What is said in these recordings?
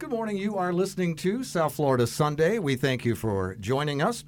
Good morning. You are listening to South Florida Sunday. We thank you for joining us.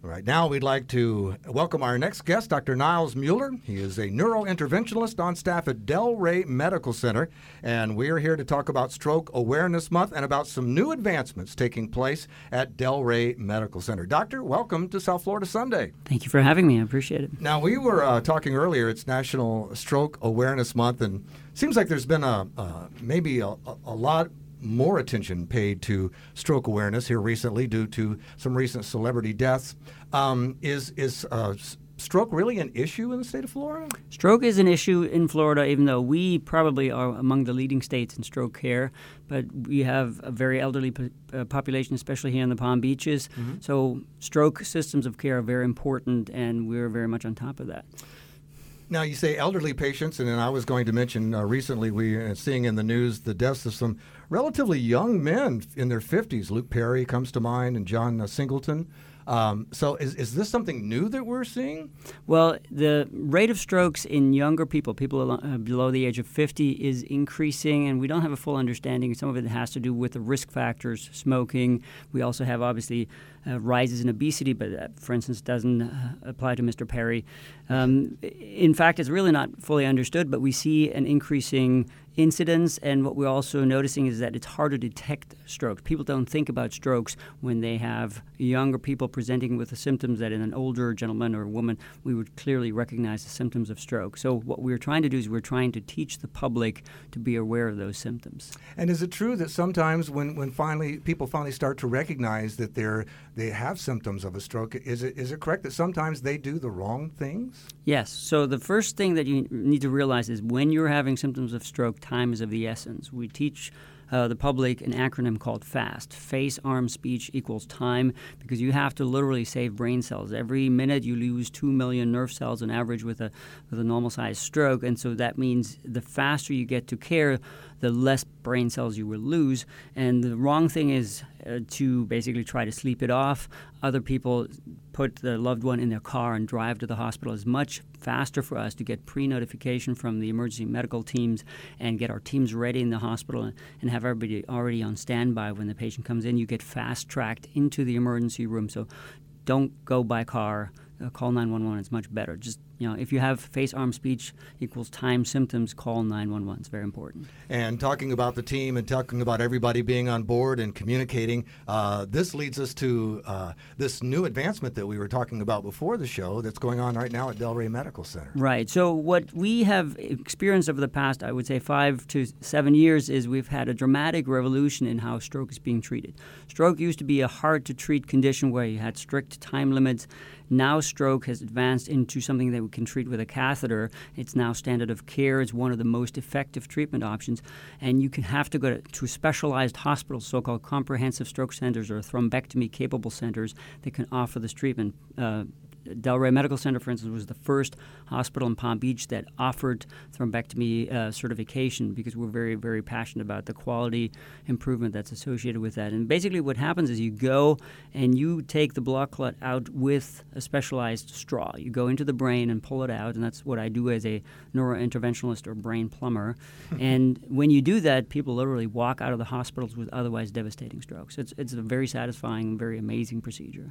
Right now, we'd like to welcome our next guest, Dr. Niles Mueller. He is a neurointerventionalist on staff at Delray Medical Center, and we are here to talk about Stroke Awareness Month and about some new advancements taking place at Delray Medical Center. Doctor, welcome to South Florida Sunday. Thank you for having me. I appreciate it. Now, we were uh, talking earlier, it's National Stroke Awareness Month, and seems like there's been a uh, maybe a, a lot more attention paid to stroke awareness here recently due to some recent celebrity deaths. Um, is is uh, stroke really an issue in the state of Florida? Stroke is an issue in Florida, even though we probably are among the leading states in stroke care. But we have a very elderly po- uh, population, especially here in the Palm Beaches. Mm-hmm. So, stroke systems of care are very important, and we're very much on top of that. Now you say elderly patients, and then I was going to mention uh, recently we are seeing in the news the deaths of some relatively young men in their 50s. Luke Perry comes to mind, and John uh, Singleton. Um, so, is, is this something new that we're seeing? Well, the rate of strokes in younger people, people uh, below the age of 50, is increasing, and we don't have a full understanding. Some of it has to do with the risk factors, smoking. We also have, obviously, uh, rises in obesity, but that, for instance, doesn't uh, apply to Mr. Perry. Um, in fact, it's really not fully understood, but we see an increasing incidence, and what we're also noticing is that it's hard to detect strokes. People don't think about strokes when they have younger people presenting with the symptoms that in an older gentleman or woman we would clearly recognize the symptoms of stroke. So what we're trying to do is we're trying to teach the public to be aware of those symptoms. And is it true that sometimes when, when finally people finally start to recognize that they're they have symptoms of a stroke, is it is it correct that sometimes they do the wrong things? Yes. So the first thing that you need to realize is when you're having symptoms of stroke, time is of the essence. We teach uh, the public an acronym called FAST face, arm, speech equals time because you have to literally save brain cells. Every minute you lose 2 million nerve cells on average with a, with a normal sized stroke. And so that means the faster you get to care, the less brain cells you will lose. And the wrong thing is uh, to basically try to sleep it off. Other people put the loved one in their car and drive to the hospital. It's much faster for us to get pre notification from the emergency medical teams and get our teams ready in the hospital and have everybody already on standby when the patient comes in. You get fast tracked into the emergency room. So don't go by car. Uh, call 911. It's much better. Just you know, if you have face arm speech equals time symptoms, call 911. It's very important. And talking about the team and talking about everybody being on board and communicating, uh, this leads us to uh, this new advancement that we were talking about before the show that's going on right now at Delray Medical Center. Right. So, what we have experienced over the past, I would say, five to seven years is we've had a dramatic revolution in how stroke is being treated. Stroke used to be a hard to treat condition where you had strict time limits. Now, stroke has advanced into something that can treat with a catheter. It's now standard of care. It's one of the most effective treatment options. And you can have to go to, to specialized hospitals, so called comprehensive stroke centers or thrombectomy capable centers, that can offer this treatment. Uh, Delray Medical Center, for instance, was the first hospital in Palm Beach that offered thrombectomy uh, certification because we're very, very passionate about the quality improvement that's associated with that. And basically, what happens is you go and you take the blood clot out with a specialized straw. You go into the brain and pull it out, and that's what I do as a neurointerventionalist or brain plumber. and when you do that, people literally walk out of the hospitals with otherwise devastating strokes. It's, it's a very satisfying, very amazing procedure.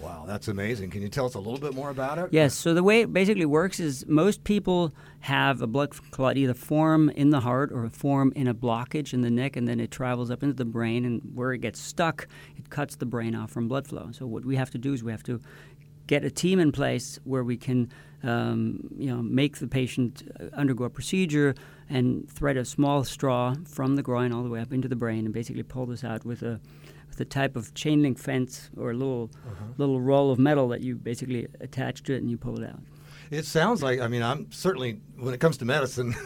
Wow, that's amazing. Can you tell us a little bit more about it? Yes. So the way it basically works is most people have a blood clot either form in the heart or form in a blockage in the neck, and then it travels up into the brain, and where it gets stuck, it cuts the brain off from blood flow. So what we have to do is we have to get a team in place where we can, um, you know, make the patient uh, undergo a procedure and thread a small straw from the groin all the way up into the brain, and basically pull this out with a the type of chain link fence or a little uh-huh. little roll of metal that you basically attach to it and you pull it out. It sounds like I mean I'm certainly when it comes to medicine.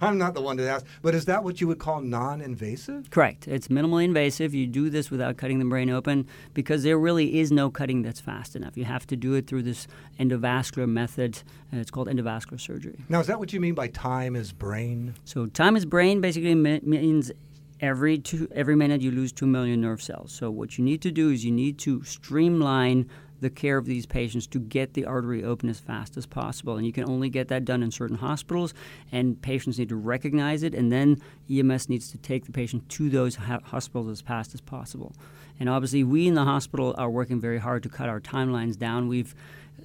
I'm not the one to ask, but is that what you would call non-invasive? Correct. It's minimally invasive. You do this without cutting the brain open because there really is no cutting that's fast enough. You have to do it through this endovascular method. it's called endovascular surgery. Now, is that what you mean by time is brain? So, time is brain basically means every two every minute you lose 2 million nerve cells. So what you need to do is you need to streamline the care of these patients to get the artery open as fast as possible. And you can only get that done in certain hospitals, and patients need to recognize it, and then EMS needs to take the patient to those ha- hospitals as fast as possible. And obviously, we in the hospital are working very hard to cut our timelines down. We've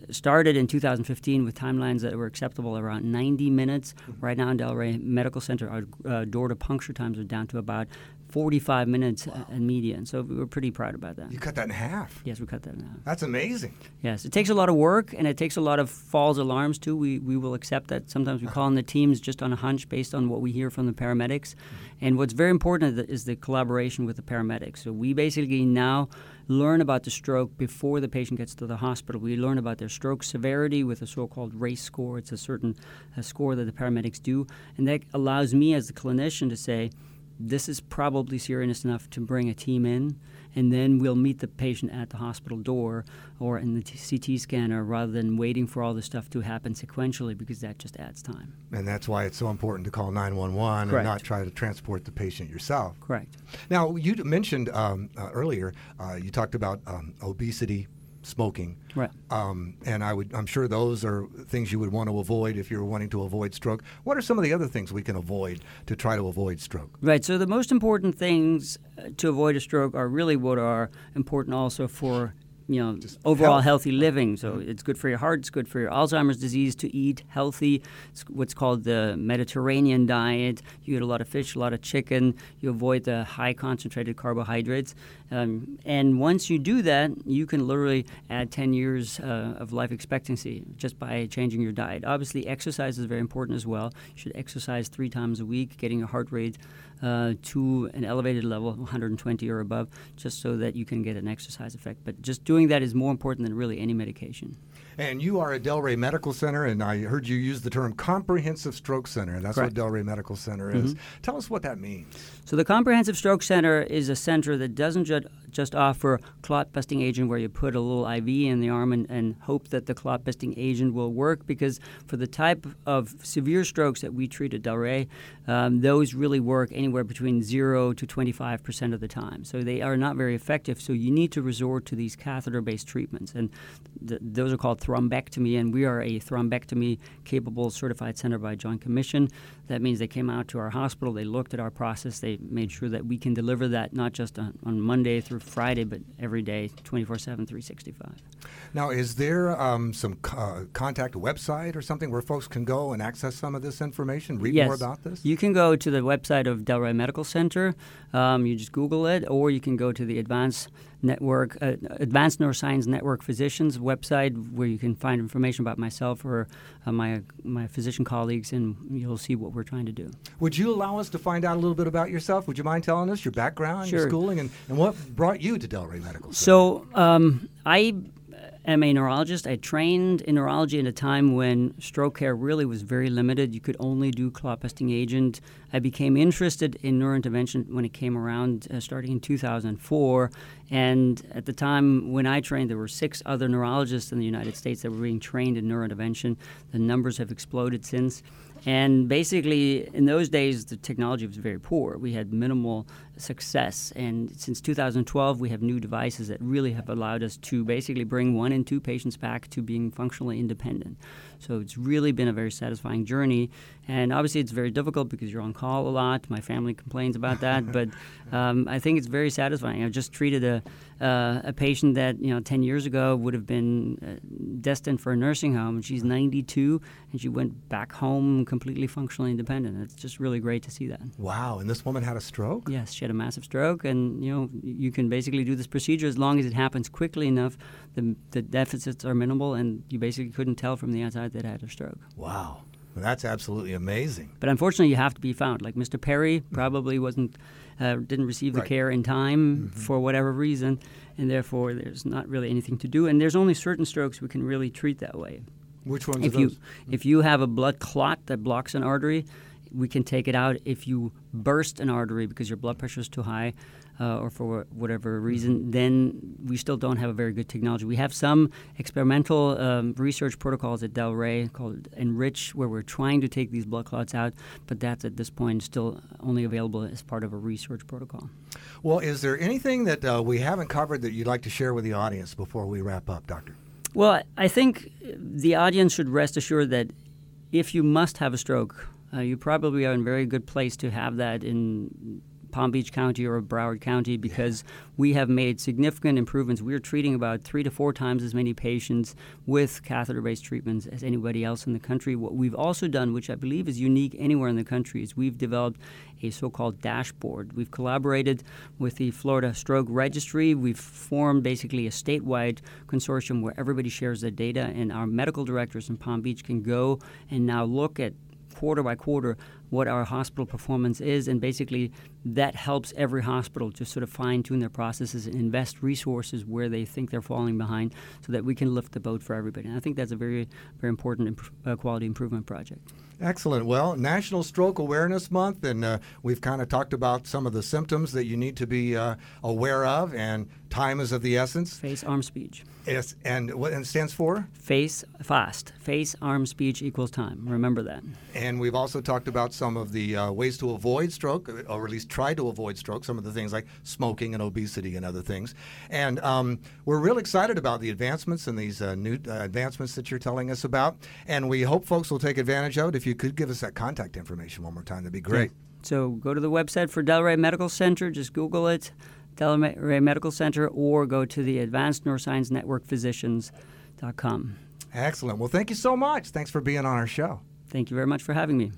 started in 2015 with timelines that were acceptable around 90 minutes. Mm-hmm. Right now in Delray Medical Center, our uh, door to puncture times are down to about 45 minutes wow. in median. So we're pretty proud about that. You cut that in half. Yes, we cut that in half. That's amazing. Yes, it takes a lot of work and it takes a lot of false alarms too. We, we will accept that. Sometimes we call in the teams just on a hunch based on what we hear from the paramedics. Mm-hmm. And what's very important is the collaboration with the paramedics. So we basically now learn about the stroke before the patient gets to the hospital. We learn about their stroke severity with a so-called RACE score. It's a certain a score that the paramedics do, and that allows me as the clinician to say, this is probably serious enough to bring a team in and then we'll meet the patient at the hospital door or in the CT scanner rather than waiting for all the stuff to happen sequentially because that just adds time. And that's why it's so important to call 911 and not try to transport the patient yourself. Correct. Now, you mentioned um, uh, earlier, uh, you talked about um, obesity, smoking. Right. Um, and I would, I'm sure those are things you would want to avoid if you're wanting to avoid stroke. What are some of the other things we can avoid to try to avoid stroke? Right. So the most important things uh, to avoid a stroke are really what are important also for you know Just overall health. healthy living. So mm-hmm. it's good for your heart. It's good for your Alzheimer's disease to eat healthy. It's what's called the Mediterranean diet. You eat a lot of fish, a lot of chicken. You avoid the high concentrated carbohydrates. Um, and once you do that, you can literally add 10 years uh, of life expectancy just by changing your diet. Obviously, exercise is very important as well. You should exercise three times a week, getting your heart rate uh, to an elevated level, 120 or above, just so that you can get an exercise effect. But just doing that is more important than really any medication. And you are at Delray Medical Center, and I heard you use the term comprehensive stroke center. That's Correct. what Delray Medical Center is. Mm-hmm. Tell us what that means. So, the comprehensive stroke center is a center that doesn't ju- just offer clot busting agent where you put a little IV in the arm and, and hope that the clot busting agent will work because for the type of severe strokes that we treat at Delray, um, those really work anywhere between 0 to 25% of the time. So, they are not very effective. So, you need to resort to these catheter based treatments. And th- those are called thrombectomy, and we are a thrombectomy capable certified center by Joint Commission. That means they came out to our hospital, they looked at our process, they made sure that we can deliver that not just on, on Monday through Friday, but every day, 24 7, 365. Now, is there um, some uh, contact website or something where folks can go and access some of this information, read yes. more about this? You can go to the website of Delray Medical Center. Um, you just Google it, or you can go to the Advanced Network, uh, Advanced Neuroscience Network Physicians website, where you can find information about myself or uh, my my physician colleagues, and you'll see what we're trying to do. Would you allow us to find out a little bit about yourself? Would you mind telling us your background, sure. your schooling, and, and what brought you to Delray Medical? Center? So um, I am a neurologist. I trained in neurology at a time when stroke care really was very limited. You could only do clot busting agent. I became interested in neurointervention when it came around, uh, starting in 2004. And at the time when I trained, there were six other neurologists in the United States that were being trained in neurointervention. The numbers have exploded since. And basically, in those days, the technology was very poor. We had minimal success. And since 2012, we have new devices that really have allowed us to basically bring one and two patients back to being functionally independent. So it's really been a very satisfying journey. And obviously, it's very difficult because you're on call a lot. My family complains about that, but um, I think it's very satisfying. I just treated a uh, a patient that you know 10 years ago would have been uh, destined for a nursing home. She's 92, and she went back home completely functionally independent. It's just really great to see that. Wow! And this woman had a stroke. Yes, she had a massive stroke, and you know you can basically do this procedure as long as it happens quickly enough. The the deficits are minimal, and you basically couldn't tell from the outside that had a stroke. Wow. Well, that's absolutely amazing. But unfortunately, you have to be found. Like Mr. Perry probably wasn't uh, didn't receive the right. care in time mm-hmm. for whatever reason, and therefore there's not really anything to do. And there's only certain strokes we can really treat that way. Which ones if are you if you have a blood clot that blocks an artery, we can take it out if you burst an artery because your blood pressure is too high uh, or for whatever reason, mm-hmm. then we still don't have a very good technology. We have some experimental um, research protocols at Delray called Enrich, where we're trying to take these blood clots out, but that's at this point still only available as part of a research protocol. Well, is there anything that uh, we haven't covered that you'd like to share with the audience before we wrap up, Doctor? Well, I think the audience should rest assured that if you must have a stroke, uh, you probably are in a very good place to have that in Palm Beach County or Broward County because yeah. we have made significant improvements. We're treating about three to four times as many patients with catheter based treatments as anybody else in the country. What we've also done, which I believe is unique anywhere in the country, is we've developed a so called dashboard. We've collaborated with the Florida Stroke Registry. We've formed basically a statewide consortium where everybody shares their data, and our medical directors in Palm Beach can go and now look at quarter by quarter what our hospital performance is, and basically that helps every hospital to sort of fine tune their processes and invest resources where they think they're falling behind, so that we can lift the boat for everybody. And I think that's a very, very important imp- uh, quality improvement project. Excellent. Well, National Stroke Awareness Month, and uh, we've kind of talked about some of the symptoms that you need to be uh, aware of, and time is of the essence. Face, arm, speech. Yes, and what it stands for? Face, fast. Face, arm, speech equals time. Remember that. And we've also talked about some of the uh, ways to avoid stroke, or at least try to avoid stroke, some of the things like smoking and obesity and other things. And um, we're real excited about the advancements and these uh, new uh, advancements that you're telling us about. And we hope folks will take advantage of it. If you could give us that contact information one more time, that'd be great. So go to the website for Delray Medical Center, just Google it, Delray Medical Center, or go to the Advanced Neuroscience Network Physicians.com. Excellent. Well, thank you so much. Thanks for being on our show. Thank you very much for having me.